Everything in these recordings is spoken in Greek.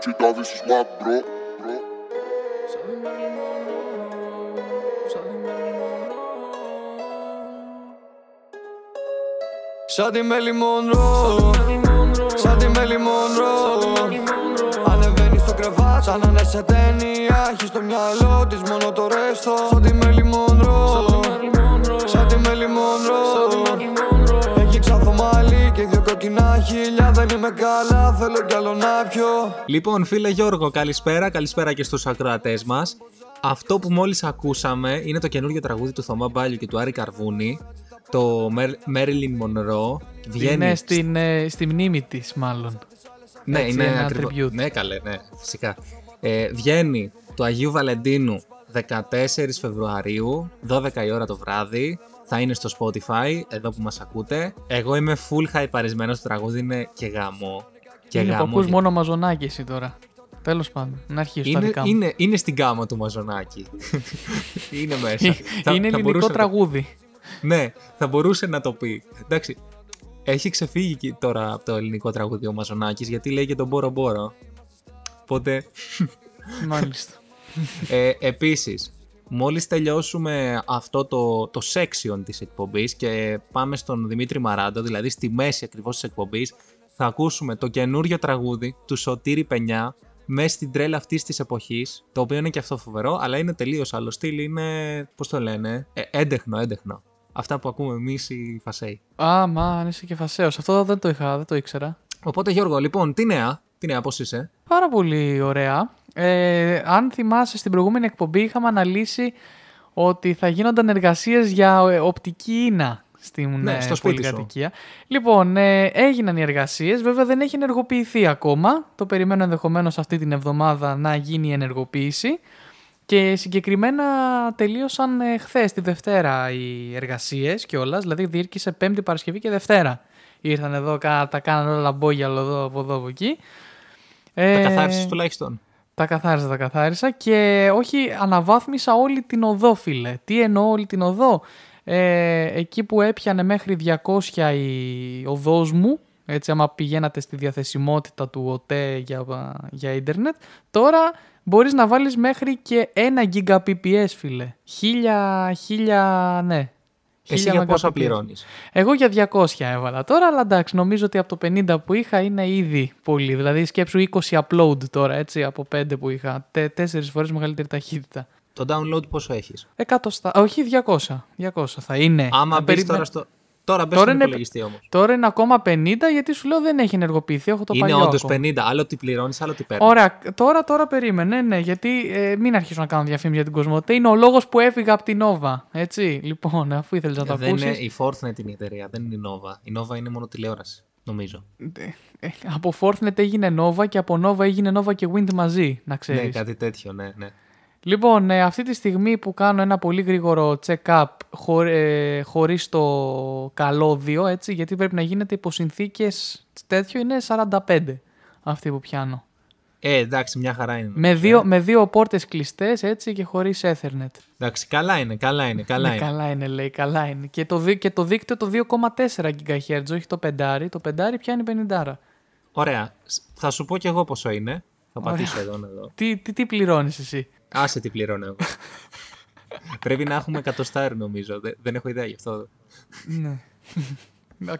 Chitavi su smack, bro. bro. Σαν τη Μέλη Μονρό Σαν τη Μέλη Μονρό Ανεβαίνει στο κρεβάτι σαν να είναι σε ταινία Έχει στο μυαλό της μόνο το ρέστο Σαν τη Μέλη Μονρό Σαν τη Μέλη Μονρό Έχει ξάθο μαλλί και δύο κοκκινά χίλια Δεν είμαι καλά θέλω κι άλλο να πιω Λοιπόν, φίλε Γιώργο, καλησπέρα. Καλησπέρα και στους ακροατές μας. Αυτό που μόλις ακούσαμε είναι το καινούργιο τραγούδι του Θωμά Μπάλιου και του Άρη Καρβούνη. Το Marilyn Monroe. Βγαίνει. Είναι στην, ε, στη μνήμη της, μάλλον. Ναι, έτσι, είναι ένα ακριβώς. tribute. Ναι, καλέ, ναι, φυσικά. Ε, βγαίνει του Αγίου Βαλεντίνου 14 Φεβρουαρίου, 12 η ώρα το βράδυ. Θα είναι στο Spotify, εδώ που μας ακούτε. Εγώ είμαι full χαϊπαρισμένος, το τραγούδι είναι και γαμό. Και είναι που γαμό, ακούς γιατί- μόνο μαζονάκι εσύ τώρα. Τέλος πάντων, να αρχίσω τα είναι, δικά μου. είναι, είναι στην κάμα του Μαζονάκη. είναι μέσα. Θα- είναι θα ελληνικό μπορούσε να- τραγούδι. Ναι, θα μπορούσε να το πει. Εντάξει, έχει ξεφύγει και τώρα από το ελληνικό τραγούδι ο Μαζονάκης γιατί λέει και τον Μπόρο Μπόρο. Οπότε, Μάλιστα. ε, επίσης, μόλις τελειώσουμε αυτό το, το section της εκπομπής και πάμε στον Δημήτρη Μαράντο, δηλαδή στη μέση ακριβώς της εκπομπής, θα ακούσουμε το καινούριο τραγούδι του Σωτήρη Πενιά μέσα στην τρέλα αυτής της εποχής, το οποίο είναι και αυτό φοβερό, αλλά είναι τελείως άλλο στυλ. Είναι, πώς το λένε, ε, έντεχνο, έντεχνο. Αυτά που ακούμε εμείς οι φασέοι. Α, μα αν είσαι και φασαίος. Αυτό δεν το είχα, δεν το ήξερα. Οπότε Γιώργο, λοιπόν, τι νέα, τι νέα, πώς είσαι; Πάρα πολύ ωραία. Ε, αν θυμάσαι, στην προηγούμενη εκπομπή είχαμε αναλύσει ότι θα γίνονταν εργασίες για ε, οπτική ίνα στην Ναι, ε, στο σπίτι σου. πολυκατοικία. Λοιπόν, ε, έγιναν οι εργασίες. Βέβαια δεν έχει ενεργοποιηθεί ακόμα. Το περιμένω ενδεχομένως αυτή την εβδομάδα να γίνει η ενεργοποίηση. Και συγκεκριμένα τελείωσαν ε, χθες τη Δευτέρα οι εργασίες κιόλας, δηλαδή διήρκησε Πέμπτη, Παρασκευή και Δευτέρα. Ήρθαν εδώ, κα- τα κάνανε όλα μπόγιαλο εδώ, από εδώ, από εκεί. Τα Ε, καθάρισες τουλάχιστον. Τα καθάρισα, τα καθάρισα και όχι αναβάθμισα όλη την οδό, φίλε. Τι εννοώ όλη την οδό; Ε, εκεί που έπιανε μέχρι 200 η οδός μου, έτσι άμα πηγαίνατε στη διαθεσιμότητα του ΟΤΕ για, για ίντερνετ, τώρα μπορείς να βάλεις μέχρι και 1 Gbps, φίλε. 1000, 1000, ναι. Εσύ 1000 για πόσα Mbps. πληρώνεις; Εγώ για 200 έβαλα τώρα, αλλά εντάξει, νομίζω ότι από το 50 που είχα είναι ήδη πολύ. Δηλαδή σκέψου 20 upload τώρα, έτσι, από 5 που είχα. Τε, τέσσερις φορές μεγαλύτερη ταχύτητα. Το download πόσο έχεις; Εκατοστά, όχι 200, 200 θα είναι. Άμα Να μπεις περίμενε- τώρα στο. Τώρα μπε Τώρα στον είναι- υπολογιστή όμως. Τώρα είναι ακόμα 50 γιατί σου λέω δεν έχει ενεργοποιηθεί, έχω το Είναι παλιό όντως ακόμα. 50. Άλλο τι πληρώνεις, άλλο τι παίρνεις. Ωραία, τώρα, τώρα περίμενε, ναι, γιατί ε, μην αρχίσω να κάνω διαφήμιση για την κοσμοτέ. Είναι ο λόγος που έφυγα από την Nova, έτσι. Λοιπόν, αφού ήθελες να το Δεν ακούσεις. είναι η Fortnite είναι η εταιρεία, δεν είναι η Nova. Η Nova είναι μόνο τηλεόραση, νομίζω. Ε, από Fortnite έγινε Nova και από Nova έγινε Nova και Wind μαζί, να ξέρεις. Ναι, κάτι τέτοιο, ναι, ναι. Λοιπόν, ε, αυτή τη στιγμή που κάνω ένα πολύ γρήγορο check-up χω, ε, χωρίς το καλώδιο, έτσι, γιατί πρέπει να γίνεται υπό συνθήκες τέτοιο, είναι 45 αυτή που πιάνω. Ε, εντάξει, μια χαρά είναι. Με δύο, με δύο πόρτες κλειστές, έτσι, και χωρίς Ethernet. Εντάξει, καλά είναι, καλά είναι, καλά Ναι, είναι. καλά είναι, λέει, καλά είναι. Και το, δί- και το δίκτυο το 2,4 GHz, όχι το 5. Το 5 πιάνει 50. Ωραία. Σ- Θα σου πω κι εγώ πόσο είναι. Θα πατήσω εδώ να δω. Τι, τι, τι πληρώνεις εσύ; Άσε τι πληρώνω εγώ. Πρέπει να έχουμε εκατοστάρι νομίζω. Δε- Δεν έχω ιδέα γι' αυτό. ναι.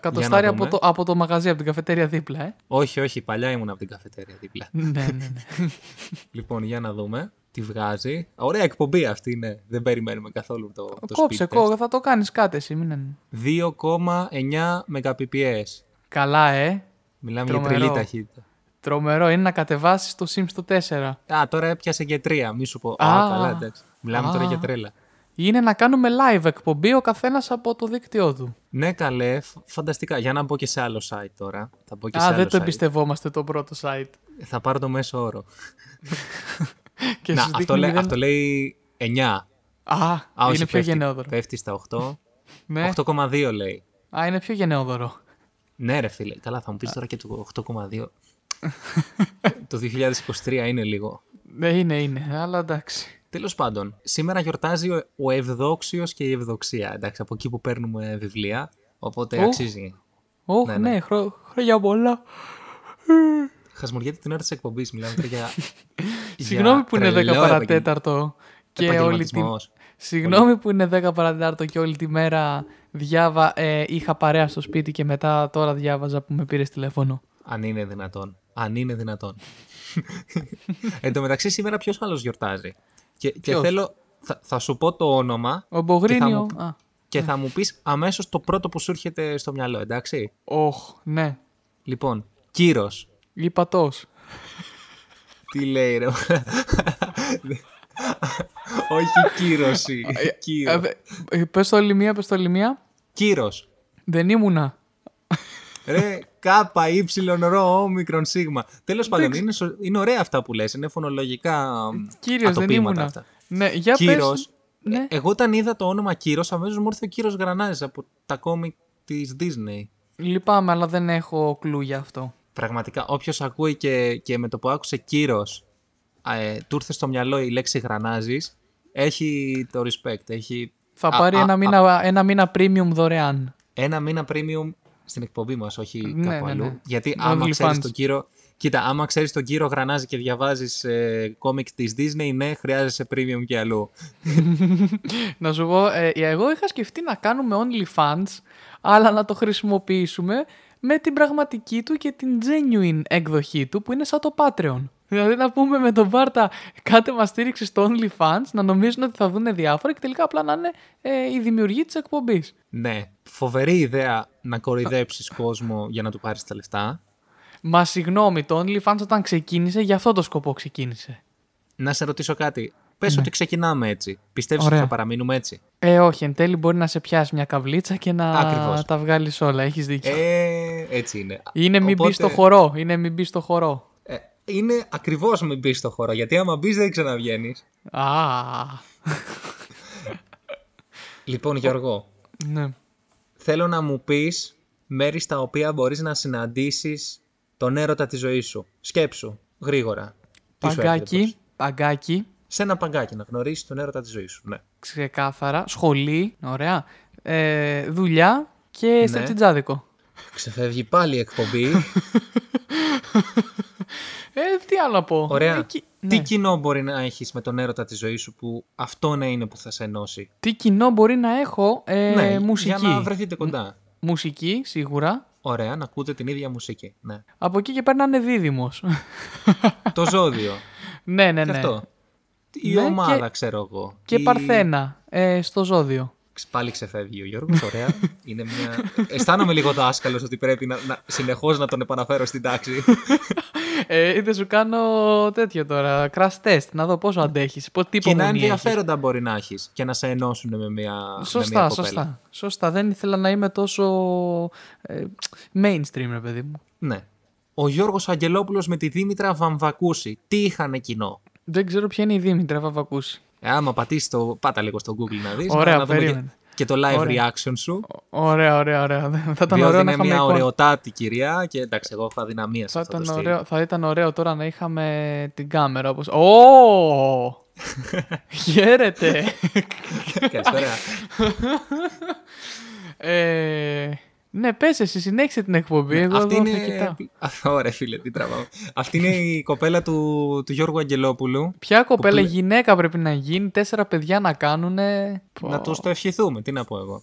Κατοστάρι από δούμε. το, από το μαγαζί, από την καφετέρια δίπλα, ε. Όχι, όχι, παλιά ήμουν από την καφετέρια δίπλα. ναι, ναι, ναι. λοιπόν, για να δούμε τι βγάζει. Ωραία εκπομπή αυτή, ναι. Δεν περιμένουμε καθόλου το, το Κόψε, speed test. κό, θα το κάνεις κάτι εσύ, μην... 2,9 Mbps. Καλά, ε. Μιλάμε για Τρομερό. τρελή ταχύτητα. Τρομερό είναι να κατεβάσεις το Sims στο 4. Α, τώρα έπιασε και τρία, μη σου πω. Α, Α. καλά, εντάξει. Μιλάμε τώρα Α. για τρέλα. Είναι να κάνουμε live εκπομπή ο καθένας από το δίκτυό του. Ναι, καλέ, φ- φανταστικά. Για να μπω και σε άλλο site τώρα. Θα μπω και Α, σε άλλο δεν το site. εμπιστευόμαστε το πρώτο site. Θα πάρω το μέσο όρο. Και Να, σου αυτό, δείχνει λέει, μηδέν- αυτό λέει 9. Α, Α, όχι, είναι πιο πέφτει, γενναιόδωρο. Πέφτει στα 8. Ναι. 8,2 λέει. Α, είναι πιο γενναιόδωρο. Ναι, ρε φίλε. Καλά, θα μου πεις τώρα και το 8,2. το 2023 είναι λίγο. Ναι, είναι, είναι, αλλά εντάξει. Τέλος πάντων, σήμερα γιορτάζει ο, ο Ευδόξιος και η Ευδοξία. Εντάξει, από εκεί που παίρνουμε βιβλία. Οπότε Οχ. αξίζει. Ωχ, Ναι, ναι, ναι. χρο- χρόνια πολλά. Χασμουριέται την ώρα της εκπομπής. Μιλάμε τώρα για. Συγγνώμη που είναι 10 τρελό παρατέταρτο και όλη την... επαγγελματισμός. Συγγνώμη που είναι 10 παρατέταρτο και όλη τη μέρα διάβα... ε, είχα παρέα στο σπίτι και μετά τώρα διάβαζα που με πήρες τηλέφωνο. Αν είναι δυνατόν. Αν είναι δυνατόν. Εν τω μεταξύ, σήμερα ποιος άλλος γιορτάζει; Και, και Ποιος; θέλω. Θα, θα σου πω το όνομα Ο Μπογρίνιο. Και θα Α, και θα μου πεις αμέσως το πρώτο που σου έρχεται στο μυαλό, εντάξει; όχ, ναι. Λοιπόν, Κύρος. Λιπατός. Τι λέει, ρε. Όχι κύρωση. Ε, δε- ε, πες το άλλη μία, πες το άλλη μία. Κύρος. Δεν ήμουνα. Ρε, κάπα, ύψιλον, ρο, όμικρον, σίγμα. Τέλος πάντων, Εντάξει. είναι, σω- είναι ωραία αυτά που λες. Είναι φωνολογικά Κύριος, δεν ατοπήματα ήμουνα. αυτά. Ναι, για Κύρος. πες. Ναι. Εγώ όταν είδα το όνομα Κύρος, αμέσως μου ήρθε ο Κύρος Γρανάζης από τα κόμικ της Disney. Λυπάμαι, αλλά δεν έχω κλου για αυτό. Πραγματικά, όποιος ακούει και, και με το που άκουσε Κύρος, ε, του ήρθε στο μυαλό η λέξη Γρανάζης, έχει το respect, έχει Θα Α, πάρει α, ένα, α. μήνα, ένα μήνα premium δωρεάν. ένα μήνα premium στην εκπομπή μας, όχι Ναι, κάπου ναι, αλλού. ναι. Γιατί OnlyFans. άμα ξέρεις τον Κύρο... Κοίτα, άμα ξέρεις τον Κύρο Γρανάζη και διαβάζεις ε, κόμικ της Disney, ναι, χρειάζεσαι premium και αλλού. Να σου πω, ε, εγώ είχα σκεφτεί να κάνουμε OnlyFans, αλλά να το χρησιμοποιήσουμε με την πραγματική του και την genuine εκδοχή του που είναι σαν το Patreon. Δηλαδή να πούμε με τον Μπάρτα κάτε μας στήριξη στο OnlyFans, να νομίζουν ότι θα δουν διάφορα και τελικά απλά να είναι ε, οι δημιουργοί της εκπομπής. Ναι, φοβερή ιδέα να κοροϊδέψεις κόσμο για να του πάρεις τα λεφτά. Μα συγγνώμη, το OnlyFans όταν ξεκίνησε, για αυτό το σκοπό ξεκίνησε. Να σε ρωτήσω κάτι. Πες ότι ξεκινάμε έτσι. Πιστεύεις Ναι. Ωραία. ότι θα παραμείνουμε έτσι; Ε, όχι, εν τέλει μπορεί να σε πιάσει μια καβλίτσα και να Ακριβώς. τα βγάλεις όλα. Έχεις δίκιο. Ε, έτσι είναι. είναι μην μπεις Οπότε, στο χορό. Είναι μην μπεις στο χορό. Ε, είναι ακριβώς μην μπει στο χώρο. Γιατί άμα μπεις δεν ξαναβγαίνεις. Α, Λοιπόν, Γιώργο, ναι. θέλω να μου πεις μέρη στα οποία μπορείς να συναντήσεις τον έρωτα της ζωής σου. Σκέψου, γρήγορα. Τι σου έρχεται Παγκάκι, μπροστά. παγκάκι, Σε ένα παγκάκι να γνωρίσεις τον έρωτα της ζωής σου. Ναι. ξεκάθαρα. Σχολή, ωραία. Ε, δουλειά και Ναι. στρατιτζάδικο. Ξεφεύγει πάλι η εκπομπή. Ε, τι άλλο να πω. Ωραία. Εκεί- Τι ναι. κοινό μπορεί να έχεις με τον έρωτα της ζωής σου που αυτό να είναι που θα σε ενώσει; Τι κοινό μπορεί να έχω. Ε, ναι, μουσική. για να βρεθείτε κοντά. Μουσική, σίγουρα. Ωραία, να ακούτε την ίδια μουσική. Ναι. Από εκεί και πέρα να είναι δίδυμος. το ζώδιο. ναι, ναι, Και ναι. αυτό. Η Ναι, ομάδα, και- ξέρω εγώ. Και Η- Παρθένα ε, στο ζώδιο. Πάλι ξεφεύγει ο Γιώργος, ωραία. Είναι μια... Αισθάνομαι λίγο δάσκαλο ότι πρέπει να, να, συνεχώς να τον επαναφέρω στην τάξη. Ε, δεν σου κάνω τέτοιο τώρα. Crash test. Να δω πόσο αντέχεις. Πώ, τι Κοινά υπομονή έχεις. ενδιαφέροντα μπορεί να έχεις και να σε ενώσουν με μια, με μια Σωστά, κοπέλα. σωστά. Σωστά. Δεν ήθελα να είμαι τόσο ε, mainstream, ρε παιδί μου. Ναι. Ο Γιώργος Αγγελόπουλος με τη Δήμητρα Βαμβακούση. Τι είχαν κοινό; Δεν ξέρω ποια είναι η Δήμητρα Βαβακούση. Ε, άμα πατήσεις το. Πάτα λίγο στο Google να δεις. Ωραία, να δούμε και, περίμενε. και το live Ωραία. reaction σου. Ωραία, ωραία, ωραία. Θα ήταν Διότι ωραίο να είναι είχαμε μια εικόνα. ωραιοτάτη κυρία και εντάξει, εγώ έχω αδυναμία σε Θα αυτό το ήταν, στυλ. ωραίο, θα ήταν ωραίο τώρα να είχαμε την κάμερα όπως... Ω! Χαίρετε! Καλησπέρα. ε, ναι, πες εσύ, συνέχισε την εκπομπή. Εγώ Αυτή εδώ θα είναι. κοιτάω. Α, Ωραία, φίλε, τι τραβάω. Αυτή είναι η κοπέλα του, του Γιώργου Αγγελόπουλου. Ποια κοπέλα πλε- γυναίκα πρέπει να γίνει, τέσσερα παιδιά να κάνουν. Να τους το ευχηθούμε, τι να πω εγώ.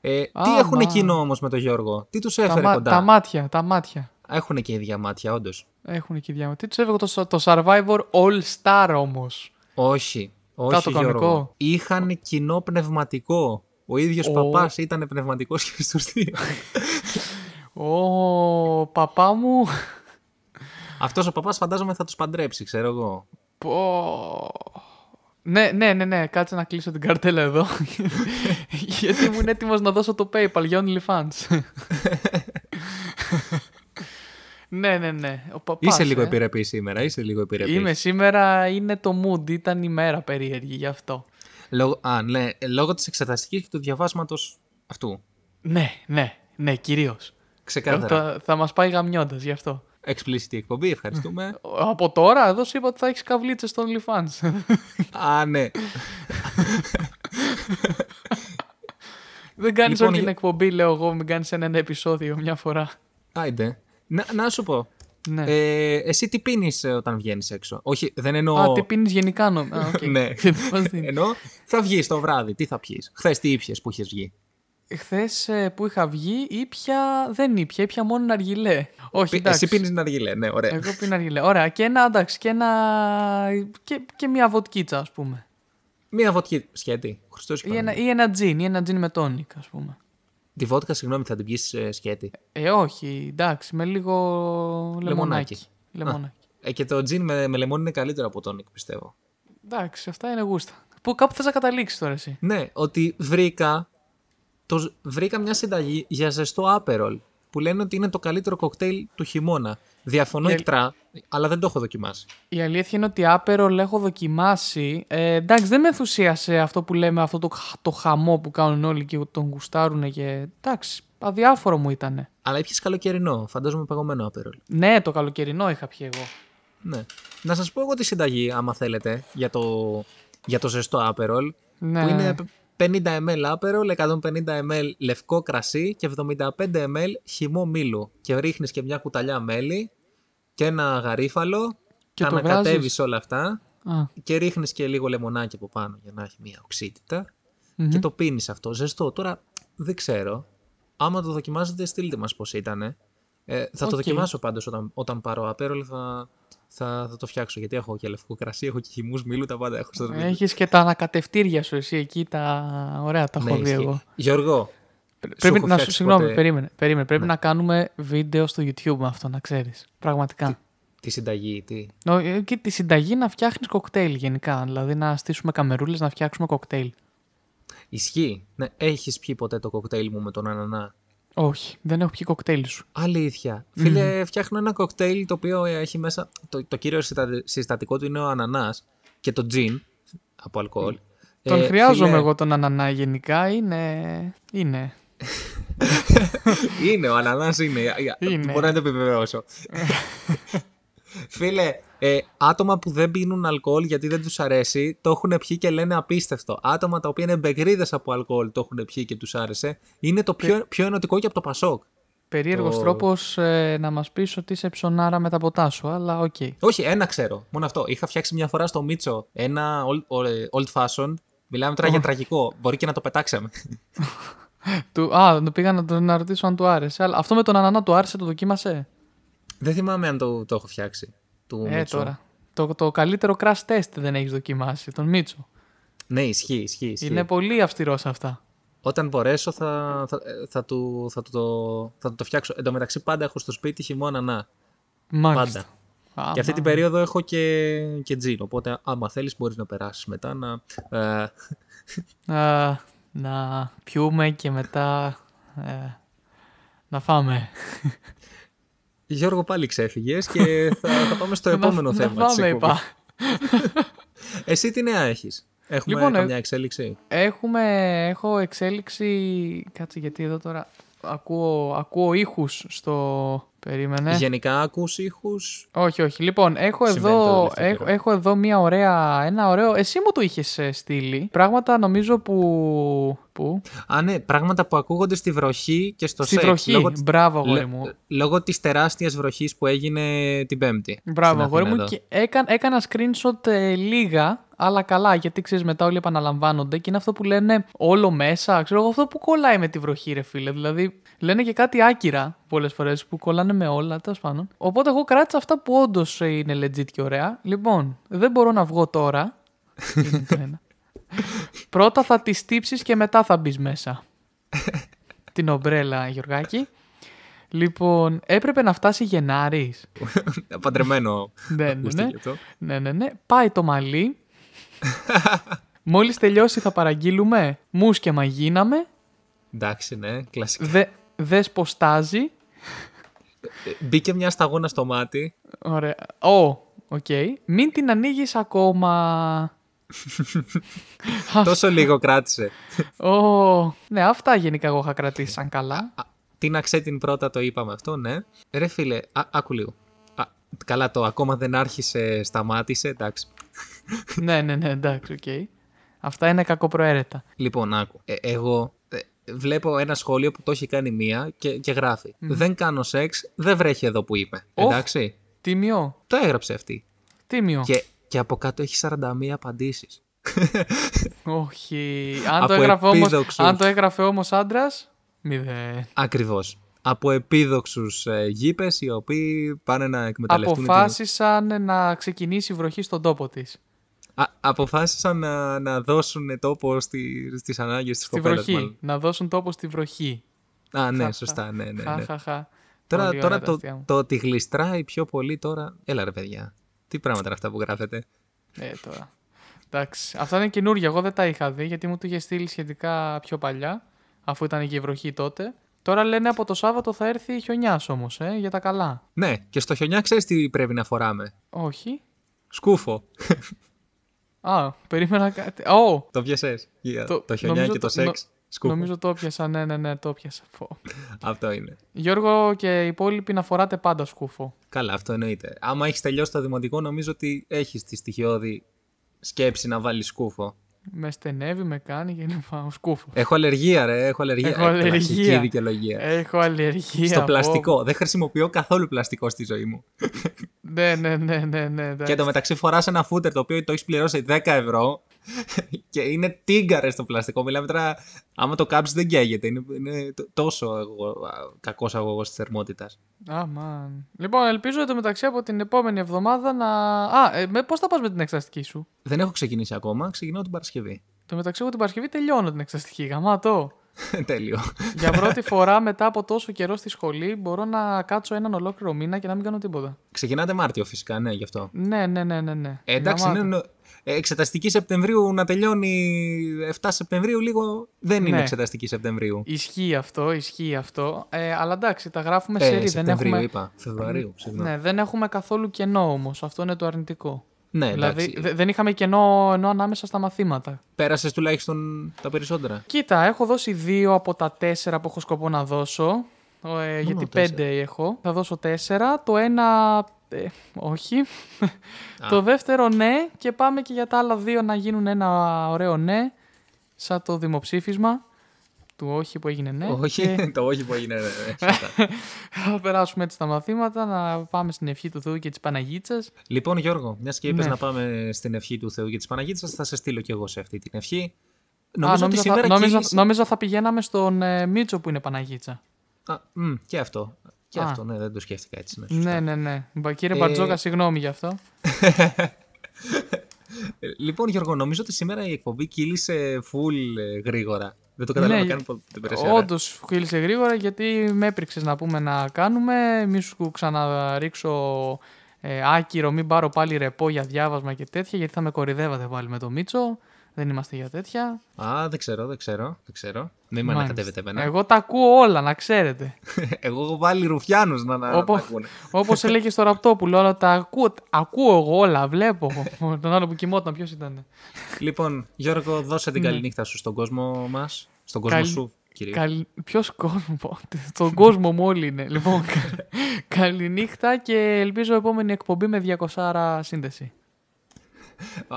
Ε, Α, τι έχουν μα. κοινό όμως με τον Γιώργο, τι τους Τα, έφερε μα- κοντά; τα μάτια, τα μάτια. Έχουν και ίδια μάτια, όντως. Έχουν εκεί διάφορα. Τι τους έφερε το, το Survivor All Star όμως; Όχι. Όχι, Κάτω Γιώργο. κανονικό. Είχαν κοινό πνευματικό. Ο ίδιος Ο- παπάς ήταν πνευματικός και στου δύο. Ω, παπά μου. Αυτός ο παπάς φαντάζομαι θα τους παντρέψει, ξέρω εγώ. Πω. Ναι, ναι, ναι, ναι, κάτσε να κλείσω την καρτέλα εδώ. Γιατί ήμουν έτοιμος να δώσω το PayPal για OnlyFans. ναι, ναι, ναι. Ο παπάς, είσαι λίγο ε. επιρρεπής σήμερα, είσαι λίγο επιρρεπής. Είμαι σήμερα, είναι το mood, ήταν η μέρα περίεργη γι' αυτό. Λόγω, α, ναι, λόγω της εξεταστικής και του διαβάσματος αυτού. Ναι, ναι, ναι, κυρίως. Ξεκάθαρα. Θα, θα μας πάει γαμιώντας γι' αυτό. Explicit η εκπομπή, ευχαριστούμε. Από τώρα, εδώ σου είπα ότι θα έχεις καβλίτσες στο OnlyFans. α, ναι. Δεν κάνεις Λοιπόν, όλη την για- εκπομπή, λέω εγώ, μην κάνεις ένα, ένα επεισόδιο μια φορά. Άιντε. Να, να σου πω. Ναι. Ε, εσύ τι πίνεις όταν βγαίνεις έξω; Όχι, δεν εννοώ. Α, τι πίνεις γενικά νο... Α, οκ. Ναι. Πώς είναι. Εννοώ θα βγεις το βράδυ. Τι θα πιεις; Χθες τι ήπιες που είχες βγει; Χθες που είχα βγει, ήπια. Δεν ήπια, ήπια μόνο ναργιλέ. Όχι, Πι- εντάξει. Εσύ πίνεις ναργιλέ. Ναι, ωραία. Εγώ πίνω ναργιλέ. Ωραία, και ένα, εντάξει, και ένα. και, και μια βοτκίτσα, ας πούμε. Μία βότκι σκέτη. Χριστός και Ή ένα, Παναγία. ή ένα τζιν, ή ένα τζιν με τόνικ, ας πούμε. Τη βότκα, συγγνώμη, θα την πιεις σκέτη. Ε, όχι, εντάξει, με λίγο λεμονάκι. Λεμονάκι. Λεμονάκι. Ε, και το τζιν με, με λεμόνι είναι καλύτερο από τόνικ, πιστεύω. Εντάξει, αυτά είναι γούστα. Που κάπου θες να καταλήξεις τώρα εσύ. Ναι, ότι βρήκα, το, βρήκα μια συνταγή για ζεστό άπερολ που λένε ότι είναι το καλύτερο κοκτέιλ του χειμώνα. Διαφωνώ Η- εκτρά, αλλά δεν το έχω δοκιμάσει. Η αλήθεια είναι ότι άπερο έχω δοκιμάσει. Ε, εντάξει, δεν με ενθουσίασε αυτό που λέμε, αυτό το, χ- το χαμό που κάνουν όλοι και τον γουστάρουν και. Εντάξει, αδιάφορο μου ήταν. Αλλά ήπιες καλοκαιρινό, φαντάζομαι παγωμένο άπερολ. Ναι, το καλοκαιρινό είχα πιει εγώ. Ναι. Να σας πω εγώ τη συνταγή, άμα θέλετε, για το, για το ζεστό άπερολ, Ναι. που είναι 50 ml άπερολ, 150 ml λευκό κρασί και 75 ml χυμό μήλου. Και ρίχνεις και μια κουταλιά μέλι και ένα γαρίφαλο, Και τα το ανακατεύεις βράζεις. όλα αυτά Α, και ρίχνεις και λίγο λεμονάκι από πάνω για να έχει μια οξύτητα μμμ. και το πίνεις αυτό ζεστό. Τώρα δεν ξέρω. Άμα το δοκιμάζετε, στείλτε μας πώς ήταν. Ε, θα το Οκ. δοκιμάσω πάντως όταν, όταν πάρω Aperol θα, θα, θα το φτιάξω γιατί έχω και λευκό κρασί, έχω και χυμούς μήλου, τα πάντα έχω στο σπίτι. Έχεις και τα ανακατευτήρια σου εσύ εκεί, τα ωραία, τα Ναι, έχω δει ισχύει. εγώ. Γιώργο, Πρέπει έχω να σου, φτιάξει συγγνώμη, ποτέ περίμενε, περίμενε. Πρέπει Ναι. να κάνουμε βίντεο στο YouTube με αυτό, να ξέρεις. Πραγματικά. τη συνταγή, τι; Νο- ε, Και τη συνταγή να φτιάχνεις κοκτέιλ γενικά. Δηλαδή να στήσουμε καμερούλες να φτιάξουμε κοκτέιλ. Ισχύει. Ναι, έχεις πιει ποτέ το κοκτέιλ μου με τον ανανά; Όχι, δεν έχω πιει κοκτέιλ σου. Αλήθεια. Φίλε, φτιάχνω ένα κοκτέιλ το οποίο έχει μέσα. Το, το κύριο συστατι- συστατικό του είναι ο ανανάς και το τζιν από αλκοόλ. Τον Ε, χρειάζομαι φίλε, εγώ τον ανανά γενικά. Είναι. Είναι. Είναι, ο ανανάς είναι. Είναι. Μπορώ να το επιβεβαιώσω. Φίλε, ε, άτομα που δεν πίνουν αλκοόλ γιατί δεν τους αρέσει, το έχουν πιει και λένε απίστευτο. Άτομα τα οποία είναι μπεγρίδες από αλκοόλ το έχουν πιει και τους άρεσε. Είναι το πιο, πιο ενωτικό και από το Πασόκ. Περίεργος Το- τρόπος να μας πεις ότι είσαι ψωνάρα με τα ποτά σου, αλλά οκ. Όχι, ένα ξέρω. Μόνο αυτό. Είχα φτιάξει μια φορά στο Μίτσο ένα old, old fashion. Μιλάμε τώρα για τραγικό. Μπορεί και να το πετάξαμε. Του, α, το πήγα να, τον, να ρωτήσω αν του άρεσε. Αλλά αυτό με τον ανανά του άρεσε, το δοκίμασε; δεν θυμάμαι αν το, το έχω φτιάξει. Του Ε, Μίτσο. τώρα. Το, το καλύτερο crash test δεν έχεις δοκιμάσει, τον Μίτσο. Ναι, ισχύει, ισχύει. ισχύει. Είναι πολύ αυστηρός σε αυτά. Όταν μπορέσω θα, θα, ε, θα, του, θα, του το, θα του το φτιάξω. Εν τω μεταξύ πάντα έχω στο σπίτι χειμώνα να. Μάλιστα. Πάντα. Α, Και αυτή μα- την περίοδο έχω και, και τζιν. Οπότε άμα θέλεις μπορείς να περάσεις μετά να... Ε, Α, να πιούμε και μετά ε, να φάμε. Γιώργο πάλι ξέφυγες και θα, θα πάμε στο επόμενο να, θέμα Να της φάμε, εκπομπής. είπα. Εσύ τι νέα έχεις; Έχουμε Λοιπόν, ε- καμιά εξέλιξη; Έχουμε, έχω εξέλιξη, κάτσε γιατί εδώ τώρα ακούω, ακούω ήχους στο... Περίμενε. Γενικά ακούς ήχους; Όχι, όχι. Λοιπόν, έχω Συμβαίνει το εδώ, τελευταίο έχω, καιρό. έχω εδώ μια ωραία, ένα ωραίο... Εσύ μου το είχες ε, στείλει. Πράγματα νομίζω που... Που; Α, ναι, πράγματα που ακούγονται στη βροχή και στο Στη σεξ. βροχή. Λόγω, της- Μπράβο, αγόρι λέ- μου. λόγω της τεράστιας βροχής που έγινε την Πέμπτη. Μπράβο, στην αγόρι Αθήνα μου. εδώ. Και έκανα, έκανα screenshot ε, λίγα, αλλά καλά, γιατί ξέρεις μετά όλοι επαναλαμβάνονται και είναι αυτό που λένε όλο μέσα. Ξέρω εγώ αυτό που κολλάει με τη βροχή, ρε φίλε. Δηλαδή, λένε και κάτι άκυρα πολλές φορές που κολλάνε με όλα, τέλος πάντων. Οπότε, εγώ κράτησα αυτά που όντως είναι legit και ωραία. Λοιπόν, δεν μπορώ να βγω τώρα. Είναι το ένα. Πρώτα θα τη στύψει και μετά θα μπεις μέσα. Την ομπρέλα, Γιωργάκη. Λοιπόν, έπρεπε να φτάσει Γενάρης. Παντρεμένο. Ναι, ναι, ακούστηκε ναι. αυτό. Ναι, ναι, ναι. Πάει το μαλλί. Μόλις τελειώσει θα παραγγείλουμε. Μουσκεμα γίναμε. Εντάξει, ναι, κλασικά. Δε, δες πως στάζει. Ε, Μπήκε μια σταγόνα στο μάτι. Ωραία. Ω, οκ. Μην την ανοίγεις ακόμα. Τόσο λίγο κράτησε. Ω, ναι, αυτά γενικά εγώ είχα κρατήσει σαν καλά. Α, Τι να ξέρει την πρώτα το είπαμε αυτό, ναι. Ρε φίλε, α, άκου λίγο. Α, καλά το ακόμα δεν άρχισε, σταμάτησε, εντάξει. ναι, ναι, ναι, εντάξει, οκ. Αυτά είναι κακοπροαίρετα. Λοιπόν, άκου. Ε, εγώ ε, βλέπω ένα σχόλιο που το έχει κάνει μία και, και γράφει. Δεν κάνω σεξ, δεν βρέχει εδώ που είμαι. Οχ. Εντάξει. Τίμιο. Το έγραψε αυτή. Τίμιο. Και, και από κάτω έχει 41 απαντήσεις. Όχι. Αν το, Από έγραφε όμως, επίδοξους. αν το έγραφε όμως άντρας, μηδέν. Ακριβώς. Από επίδοξους ε, γήπες οι οποίοι πάνε να εκμεταλλευτούν. την- Αποφάσισαν να ξεκινήσει η βροχή στον τόπο της. Α, αποφάσισαν να, να δώσουν τόπο στη, στις ανάγκες της Στη κοπέλας βροχή. μάλλον. Να δώσουν τόπο στη βροχή. Α, ναι, Χα, σωστά, ναι, ναι. Χα, ναι. χα, χα. Τώρα, Πολύ τώρα ωραία τα το, αστεία μου. το ότι γλιστράει πιο πολύ τώρα... Έλα ρε παιδιά, τι πράγματα είναι αυτά που γράφετε. Ε, τώρα. Εντάξει. Αυτά είναι καινούργια. Εγώ δεν τα είχα δει γιατί μου το είχε στείλει σχετικά πιο παλιά, αφού ήταν και η βροχή τότε. Τώρα λένε από το Σάββατο θα έρθει χιονιάς όμως, ε, για τα καλά. Ναι, και στο χιονιά ξέρεις τι πρέπει να φοράμε. Όχι. Σκούφο. Α, περίμενα κάτι. Ω! το πιασες. Yeah, Το- το, χιονιά νομίζω και το, το- σεξ. Σκούφο. Νομίζω το πιάσα. Ναι, ναι, ναι, το πιάσα. Πω. Αυτό είναι. Γιώργο και οι υπόλοιποι να φοράτε πάντα σκούφο. Καλά, αυτό εννοείται. Άμα έχεις τελειώσει το δημοτικό, νομίζω ότι έχεις τη στοιχειώδη σκέψη να βάλεις σκούφο. Με στενεύει, με κάνει και λοιπά. Σκούφος. Έχω αλλεργία, ρε. Έχω αλλεργία. Έχω Ε, αλλεργία. κλασική δικαιολογία. Έχω αλλεργία. Στο πω. πλαστικό. Δεν χρησιμοποιώ καθόλου πλαστικό στη ζωή μου. Ναι, ναι, ναι, ναι. ναι Και εντάξει. εντωμεταξύ φοράς ένα φούτερ το οποίο το έχεις πληρώσει 10 ευρώ και είναι τίγκαρε στο πλαστικό. Μιλάμε τώρα, άμα το κάψεις δεν καίγεται. Είναι, είναι τ- τόσο κακός αγωγός της θερμότητας. Αμάν. Λοιπόν, ελπίζω εντωμεταξύ από την επόμενη εβδομάδα να. Α, ε, με, πώς θα πας με την εξεταστική σου; Δεν έχω ξεκινήσει ακόμα, ξεκινάω την Παρασκευή. Το μεταξύ εγώ την Παρασκευή τελειώνω την εξεταστική. Γαμάτο. Τέλειο. Για πρώτη φορά μετά από τόσο καιρό στη σχολή μπορώ να κάτσω έναν ολόκληρο μήνα και να μην κάνω τίποτα. Ξεκινάτε Μάρτιο φυσικά, ναι, γι' αυτό. Ναι, ναι, ναι, ναι. ναι. Ε, εντάξει, Γαμάτο. είναι, ε, εξεταστική Σεπτεμβρίου να τελειώνει 7 Σεπτεμβρίου λίγο δεν είναι Ναι. εξεταστική Σεπτεμβρίου. Ισχύει αυτό, ισχύει αυτό. Ε, αλλά εντάξει, τα γράφουμε σε Ε, σερί. Δεν Σεπτεμβρίου έχουμε... είπα. Φεβρουαρίου, συγγνώμη. Ναι, δεν έχουμε καθόλου κενό όμως. Αυτό είναι το αρνητικό. Ναι, δηλαδή εντάξει. δε- δεν είχαμε κενό ενώ ανάμεσα στα μαθήματα. Πέρασες τουλάχιστον τα περισσότερα. Κοίτα, έχω δώσει δύο από τα τέσσερα που έχω σκοπό να δώσω. Ε, γιατί τέσσερα. πέντε έχω. Θα δώσω τέσσερα. Το ένα. Ε, όχι. το δεύτερο ναι. Και πάμε και για τα άλλα δύο να γίνουν ένα ωραίο ναι. Σαν το δημοψήφισμα του όχι που έγινε ναι. Όχι, Και το όχι που έγινε. ναι, ναι, σωστά. θα περάσουμε έτσι τα μαθήματα. Να πάμε στην ευχή του Θεού και της Παναγίτσας. λοιπόν, Γιώργο, μιας και είπες Ναι. να πάμε στην ευχή του Θεού και της Παναγίτσας, θα σε στείλω κι εγώ σε αυτή την ευχή. Α, Νομίζω ότι νόμιζα, σήμερα θα, νόμιζα, κύλησε- νόμιζα θα πηγαίναμε στον ε, Μίτσο που είναι Παναγίτσα. Α, μ, και αυτό. Και Α. αυτό, ναι, δεν το σκέφτηκα έτσι. Ναι, σωστά. Ναι, ναι, ναι. Μπα- Κύριε Ε, Μπαρτζόκα, συγγνώμη γι' αυτό. Ε, Λοιπόν, Γιώργο, νομίζω ότι σήμερα η εκπομπή κύλησε full ε, γρήγορα. Δεν το καταλάβα Ναι, καν από την περασμένη ώρα. Όντως, φίλησε γρήγορα γιατί με έπριξε να πούμε να κάνουμε. Μη σου ξαναρίξω ε, άκυρο, μην πάρω πάλι ρεπό για διάβασμα και τέτοια, γιατί θα με κορυδεύατε πάλι με το Μίτσο. Δεν είμαστε για τέτοια. Α, δεν ξέρω, δεν ξέρω. Δεν ξέρω. Μην με Μάλιστα. ανακατεύετε εμένα. Εγώ τα ακούω όλα, να ξέρετε. Εγώ έχω βάλει ρουφιάνους να, να, να Όπω τα ακούνε. όπως έλεγε στο Ραπτόπουλο, όλα τα ακούω, ακούω εγώ όλα, βλέπω. Τον άλλο που κοιμόταν, ποιος ήταν. Λοιπόν, Γιώργο, δώσε την Ναι. καλή νύχτα σου στον κόσμο μας. Στον κόσμο Καλή- σου, κυρίως. Καλ... Ποιος κόσμο, πω. στον κόσμο μου όλοι είναι. Λοιπόν, κα- καληνύχτα και ελπίζω επόμενη εκπομπή με 200 σύνδεση.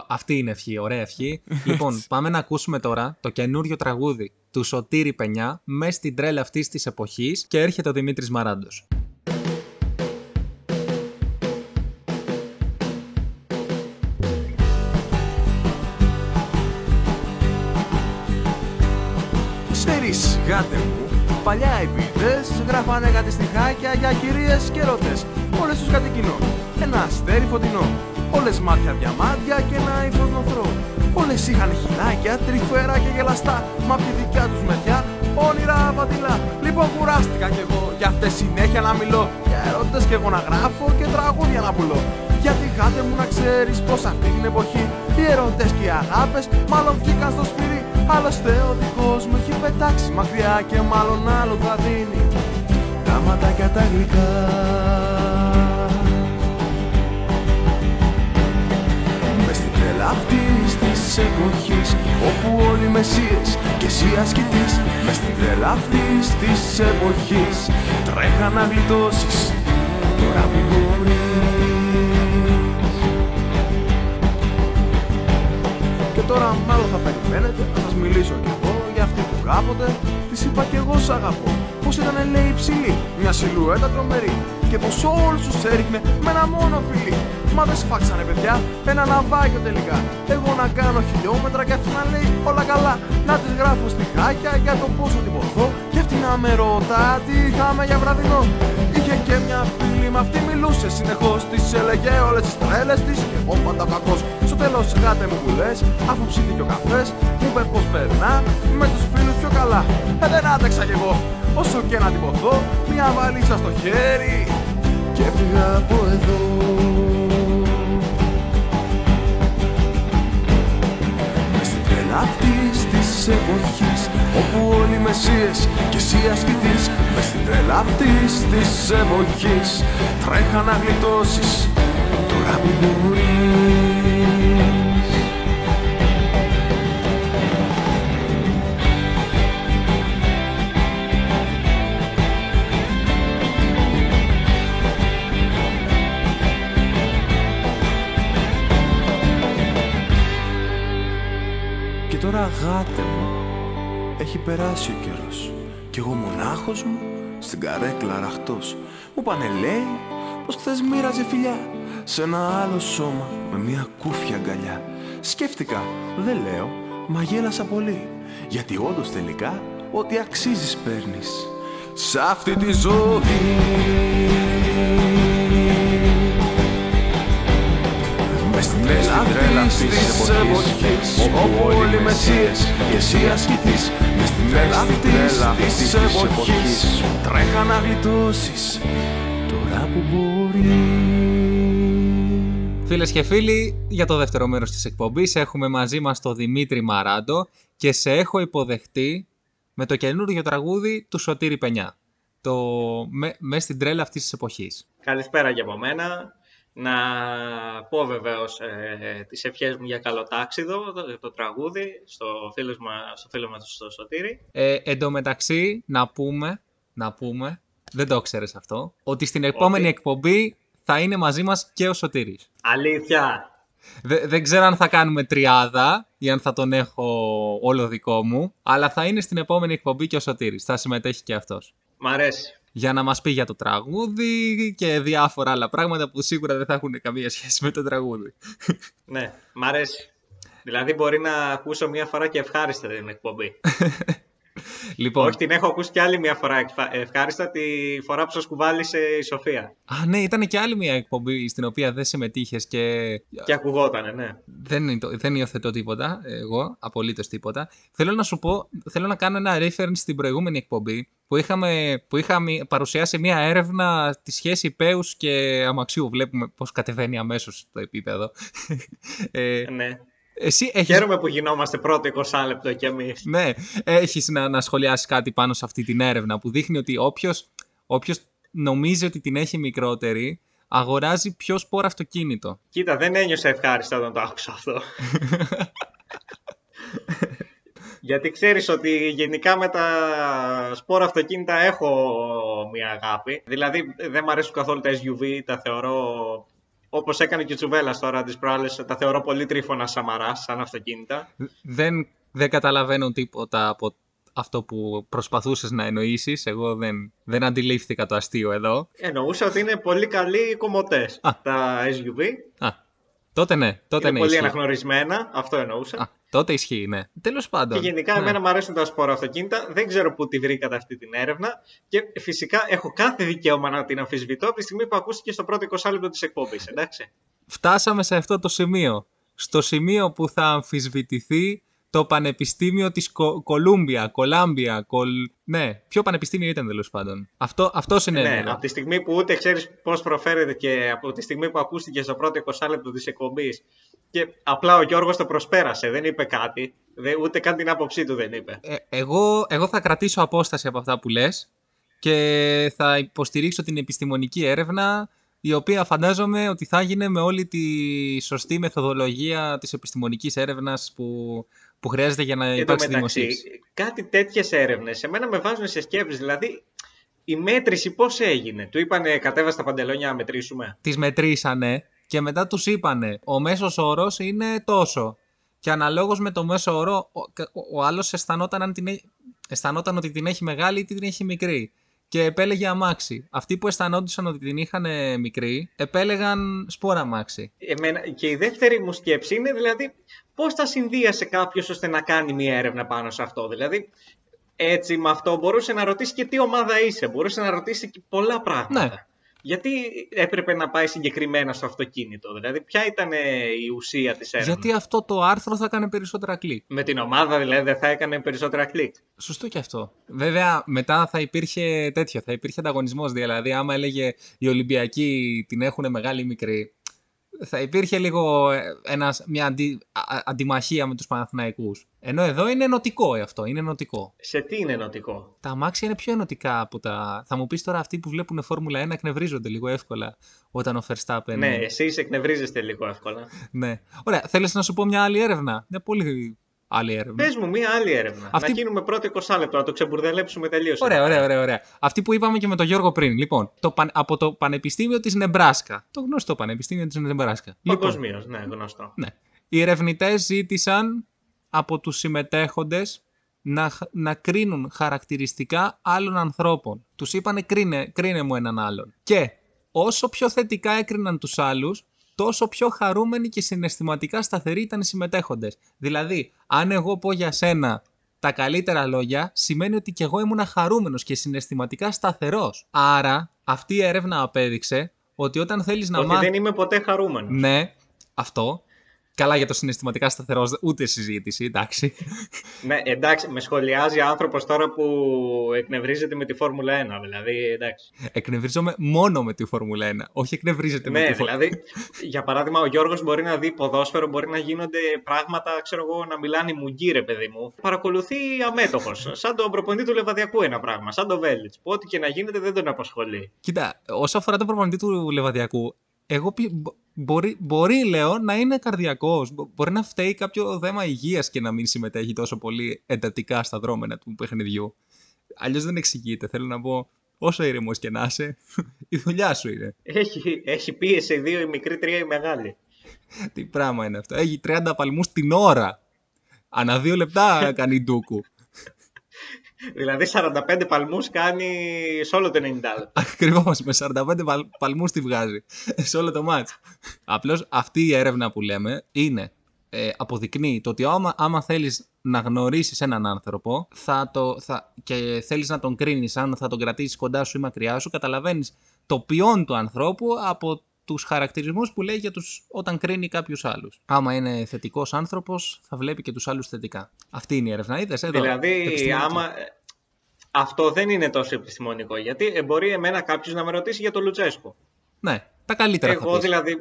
Αυτή είναι ευχή, ωραία ευχή. λοιπόν, πάμε να ακούσουμε τώρα το καινούριο τραγούδι του Σωτήρη Πενιά μες στην τρέλα αυτής της εποχής και έρχεται ο Δημήτρης Μαράντος. Ξέρεις γάτε μου, παλιά οι ποιητές γράφανε κάτι στιχάκια για κυρίες και ρωτές Όλες τους κάτι κοινό, ένα αστέρι φωτεινό Όλες μάτια διαμάντια και ένα ύφος νοθρό Όλες είχαν χιλάκια, τρυφέρα και γελαστά. Μα απ' τη δικιά τους μεριά, όνειρα απατηλά. Λοιπόν κουράστηκα κι εγώ για αυτές συνέχεια να μιλώ. Για ερώτες κι εγώ να γράφω και τραγούδια να πουλώ. Γιατί γάτε μου να ξέρεις πως αυτή την εποχή. Οι ερωτές και οι αγάπες μάλλον βγήκαν στο σφυρί Άλλωστε ο δικός μου έχει πετάξει μακριά και μάλλον άλλο θα δίνει. Τα ματάκια τα γλυκά της εποχής Όπου όλοι οι μεσίες και εσύ ασκητής Μες στην τρέλα αυτής της εποχής. Τρέχα να γλιτώσεις Τώρα που μπορείς. Και τώρα μάλλον θα περιμένετε να σας μιλήσω κι εγώ για αυτή που κάποτε της είπα κι εγώ σ' αγαπώ. Πως ήταν λέει υψηλή, μια σιλουέτα τρομερή. Και πως όλους τους έριχνε με ένα μόνο φιλί Μα δεν σφάξανε παιδιά, ένα ναυάγιο τελικά. Εγώ να κάνω χιλιόμετρα και αυτή να λέει όλα καλά. Να τις γράφω στη χάκια για το πόσο την ποθώ Και αυτή να με ρωτά τι είχαμε για βραδινό. Είχε και μια φίλη με αυτή μιλούσε συνεχώς. Της έλεγε όλες τις τρέλες της Και εγώ πάντα κακός Στο τέλος γάτε μου που λες Αφού ψήθηκε ο καφές Μου είπε πως περνά με τους φίλους πιο καλά. Ε δεν άντεξα κι εγώ. Όσο και να τυπωθώ Μια βαλίτσα στο χέρι. Και έφυγα από εδώ αυτής της εποχής Όπου όλοι οι μεσίες και εσύ ασκητής Μες στην τρέλα αυτής της εποχής Τρέχα να γλιτώσεις Τώρα που μπορείς Και τώρα αγάτε μου Έχει περάσει ο καιρός. Κι εγώ μονάχος μου Στην καρέκλα ραχτός. Μου πάνε λέει Πως χθες μοίραζε φιλιά. Σε ένα άλλο σώμα Με μια κούφια αγκαλιά. Σκέφτηκα Δεν λέω Μα γέλασα πολύ. Γιατί όντως τελικά Ό,τι αξίζεις παίρνεις. Σ' αυτή τη ζωή Μες στην τρέλα αυτής της εποχής Όπου όλοι οι μεσίες και εσύ ασκητής Μες στην τρέλα αυτής της εποχής Τρέχα να γλιτώσεις Τώρα που μπορεί Φίλες και φίλοι, για το δεύτερο μέρος της εκπομπής έχουμε μαζί μας τον Δημήτρη Μαράντο και σε έχω υποδεχτεί με το καινούργιο τραγούδι του Σωτήρη Πενιά. Το με, μες στην τρέλα αυτής της εποχής. Καλησπέρα και από μένα. Να πω βεβαίως ε, τις ευχές μου για καλό τάξιδο, το, το τραγούδι, στο φίλος, μας, στο φίλο μας στο Σωτήρη. Ε, εν τω μεταξύ, να πούμε, να πούμε, δεν το ξέρεις αυτό, ότι στην επόμενη Ότι; εκπομπή θα είναι μαζί μας και ο Σωτήρης. Αλήθεια! Δε- δεν ξέρω αν θα κάνουμε τριάδα ή αν θα τον έχω όλο δικό μου, αλλά θα είναι στην επόμενη εκπομπή και ο Σωτήρης. Θα συμμετέχει και αυτός. Μ' αρέσει. Για να μας πει για το τραγούδι και διάφορα άλλα πράγματα που σίγουρα δεν θα έχουν καμία σχέση με το τραγούδι. Ναι, μ' αρέσει. Δηλαδή μπορεί να ακούσω μία φορά και ευχάριστα την εκπομπή. Λοιπόν, Όχι, την έχω ακούσει και άλλη μία φορά εκφα- ευχάριστα τη φορά που σας κουβάλισε η Σοφία. α, ναι, ήταν και άλλη μια εκπομπή στην οποία δεν συμμετείχες και Και ακουγότανε, ναι. δεν, είναι το- δεν υιοθετώ τίποτα, εγώ, απολύτως τίποτα. Θέλω να σου πω, θέλω να κάνω ένα reference στην προηγούμενη εκπομπή που είχαμε, που είχαμε παρουσιάσει μια έρευνα της σχέσης πέους και αμαξιού. Βλέπουμε πώς κατεβαίνει αμέσως το επίπεδο. ε, ναι. Εσύ έχεις, Χαίρομαι που γινόμαστε πρώτο 20 λεπτό κι εμείς. ναι, έχεις να, να σχολιάσεις κάτι πάνω σε αυτή την έρευνα που δείχνει ότι όποιος, όποιος νομίζει ότι την έχει μικρότερη αγοράζει πιο σπόρα αυτοκίνητο. Κοίτα, δεν ένιωσα ευχάριστα όταν το άκουσα αυτό. Γιατί ξέρεις ότι γενικά με τα σπόρα αυτοκίνητα έχω μια αγάπη. Δηλαδή δεν μου αρέσουν καθόλου τα SUV, τα θεωρώ όπως έκανε και ο Τσουβέλλας τώρα τις προάλλες, τα θεωρώ πολύ τρίφωνα σαμαρά σαν αυτοκίνητα. δεν, δεν καταλαβαίνω τίποτα από αυτό που προσπαθούσες να εννοήσεις. Εγώ δεν, δεν αντιλήφθηκα το αστείο εδώ. Εννοούσα ότι είναι πολύ καλοί κομμωτές Α. τα SUV. Α, τότε ναι, τότε είναι ναι πολύ ισχύει. αναγνωρισμένα, αυτό εννοούσα. Α, τότε ισχύει, ναι. Τέλος πάντων. Και γενικά ναι. εμένα μου αρέσουν τα σπόρα αυτοκίνητα. Δεν ξέρω πού τη βρήκατε αυτή την έρευνα. Και φυσικά έχω κάθε δικαίωμα να την αμφισβητώ από τη στιγμή που ακούστηκε στο πρώτο 20 λεπτό της εκπομπής. Εντάξει. Φτάσαμε σε αυτό το σημείο. Στο σημείο που θα αμφισβητηθεί το Πανεπιστήμιο της Κο- Κολούμπια, Κολάμπια, Κολ... Ναι, ποιο πανεπιστήμιο ήταν τέλος πάντων. Αυτό, αυτός είναι ναι, εδώ. από τη στιγμή που ούτε ξέρεις πώς προφέρεται και από τη στιγμή που ακούστηκε στο πρώτο 20 λεπτό της εκπομπής. Και απλά ο Γιώργος το προσπέρασε, δεν είπε κάτι. Δε, ούτε καν την άποψή του δεν είπε. Ε, εγώ, εγώ θα κρατήσω απόσταση από αυτά που λες και θα υποστηρίξω την επιστημονική έρευνα η οποία φαντάζομαι ότι θα γίνει με όλη τη σωστή μεθοδολογία της επιστημονικής έρευνας που, που χρειάζεται για να Εν τω υπάρξει μεταξύ, δημοσίευση. κάτι τέτοιες έρευνες, εμένα με βάζουν σε σκέψεις. Δηλαδή, η μέτρηση πώς έγινε; Του είπανε κατέβα τα παντελόνια να μετρήσουμε. Τις μετρήσανε και μετά τους είπανε ο μέσος όρος είναι τόσο. Και αναλόγως με το μέσο όρο, ο, ο, ο άλλος αισθανόταν αν την, έ- αισθανόταν ότι την έχει μεγάλη ή την έχει μικρή. Και επέλεγε αμάξι. Αυτοί που αισθανόντουσαν ότι την είχαν μικρή, επέλεγαν σπόρα αμάξι. Εμένα, και η δεύτερη μου σκέψη είναι δηλαδή πώς θα συνδύασε κάποιος ώστε να κάνει μια έρευνα πάνω σε αυτό. Δηλαδή, έτσι με αυτό μπορούσε να ρωτήσει και τι ομάδα είσαι, μπορούσε να ρωτήσει και πολλά πράγματα. Ναι. Γιατί έπρεπε να πάει συγκεκριμένα στο αυτοκίνητο, δηλαδή ποια ήταν ε, η ουσία της έρευνας; Γιατί αυτό το άρθρο θα έκανε περισσότερα κλικ. Με την ομάδα δηλαδή δεν θα έκανε περισσότερα κλικ. Σωστό και αυτό. Βέβαια, μετά θα υπήρχε τέτοιο, θα υπήρχε ανταγωνισμός. Δηλαδή, άμα έλεγε οι Ολυμπιακοί την έχουν μεγάλη ή μικρή, θα υπήρχε λίγο ε, ένας, μια αντι, α- αντιμαχία με τους Παναθηναϊκούς. Ενώ εδώ είναι ενωτικό ε, αυτό, είναι ενωτικό. Σε τι είναι ενωτικό; Τα αμάξια είναι πιο ενωτικά από τα... Θα μου πεις τώρα αυτοί που βλέπουν Φόρμουλα 1 εκνευρίζονται λίγο εύκολα όταν ο Verstappen... Ναι, εσείς εκνευρίζεστε λίγο εύκολα. ναι. Ωραία, θέλεις να σου πω μια άλλη έρευνα; Μια πολύ άλλη έρευνα. Πες μου μία άλλη έρευνα. Αυτή- Να γίνουμε πρώτο 20 λεπτό, να το ξεμπουρδελέψουμε τελείως. Ωραία, ωραία, ωραία, ωραία. Αυτή που είπαμε και με τον Γιώργο πριν. Λοιπόν, το, παν- από το Πανεπιστήμιο της Νεμπράσκα. Το γνωστό Πανεπιστήμιο της Νεμπράσκα. Λοιπόν, Παγκοσμίως, ναι, γνωστό. Ναι. Οι ερευνητές ζήτησαν από τους συμμετέχοντες να, χ- να κρίνουν χαρακτηριστικά άλλων ανθρώπων. Τους είπανε κρίνε, κρίνε μου έναν άλλον. Και όσο πιο θετικά έκριναν τους άλλους, τόσο πιο χαρούμενοι και συναισθηματικά σταθεροί ήταν οι συμμετέχοντες. Δηλαδή, αν εγώ πω για σένα τα καλύτερα λόγια, σημαίνει ότι και εγώ ήμουν χαρούμενος και συναισθηματικά σταθερός. Άρα, αυτή η έρευνα απέδειξε ότι όταν θέλεις να Ότι μάθεις... δεν είμαι ποτέ χαρούμενος. Ναι, αυτό. Καλά για το συναισθηματικά σταθερό, ούτε συζήτηση, εντάξει. Ναι, εντάξει, με σχολιάζει άνθρωπος τώρα που εκνευρίζεται με τη Φόρμουλα 1. Δηλαδή, εντάξει. Εκνευρίζομαι μόνο με τη Φόρμουλα 1. Όχι εκνευρίζεται με Ναι, τη Φόρμουλα δηλαδή, για παράδειγμα, ο Γιώργος μπορεί να δει ποδόσφαιρο, μπορεί να γίνονται πράγματα, ξέρω εγώ, να μιλάνε οι μουγγί, ρε παιδί μου. Παρακολουθεί αμέτωχος. σαν τον προπονητή του Λεβαδιακού ένα πράγμα, σαν τον Βέλιτς. Που ό,τι και να γίνεται δεν τον απασχολεί. Κοίτα, όσο αφορά τον προπονητή του Λεβαδιακού, εγώ πι- μπο- μπορεί, μπορεί, λέω, να είναι καρδιακός. Μπο- Μπορεί να φταίει κάποιο θέμα υγείας και να μην συμμετέχει τόσο πολύ εντατικά στα δρόμενα του παιχνιδιού. Αλλιώς δεν εξηγείται. Θέλω να πω, όσο ήρεμος και να είσαι, η δουλειά σου είναι. Έχει, έχει πίεση οι δύο, η μικρή, τρία, η μεγάλη. Τι πράγμα είναι αυτό. Έχει 30 παλμούς την ώρα. Ανά δύο λεπτά κάνει ντούκου. Δηλαδή, 45 παλμούς κάνει σε όλο το 90 λεπτό. Ακριβώς, με 45 παλ, παλμούς τη βγάζει σε όλο το μάτς. Απλώς αυτή η έρευνα που λέμε είναι, ε, αποδεικνύει το ότι άμα, άμα θέλεις να γνωρίσεις έναν άνθρωπο θα το, θα, και θέλεις να τον κρίνεις αν θα τον κρατήσεις κοντά σου ή μακριά σου, καταλαβαίνεις το ποιόν του ανθρώπου από τους χαρακτηρισμούς που λέει για τους, όταν κρίνει κάποιους άλλους. Άμα είναι θετικός άνθρωπος θα βλέπει και τους άλλους θετικά. Αυτή είναι η έρευνα. Είδες εδώ. Δηλαδή, επιστημονική. άμα. Αυτό δεν είναι τόσο επιστημονικό. Γιατί ε, μπορεί εμένα κάποιος να με ρωτήσει για τον Λουτσέσκο. Ναι, τα καλύτερα θα Εγώ πεις. δηλαδή.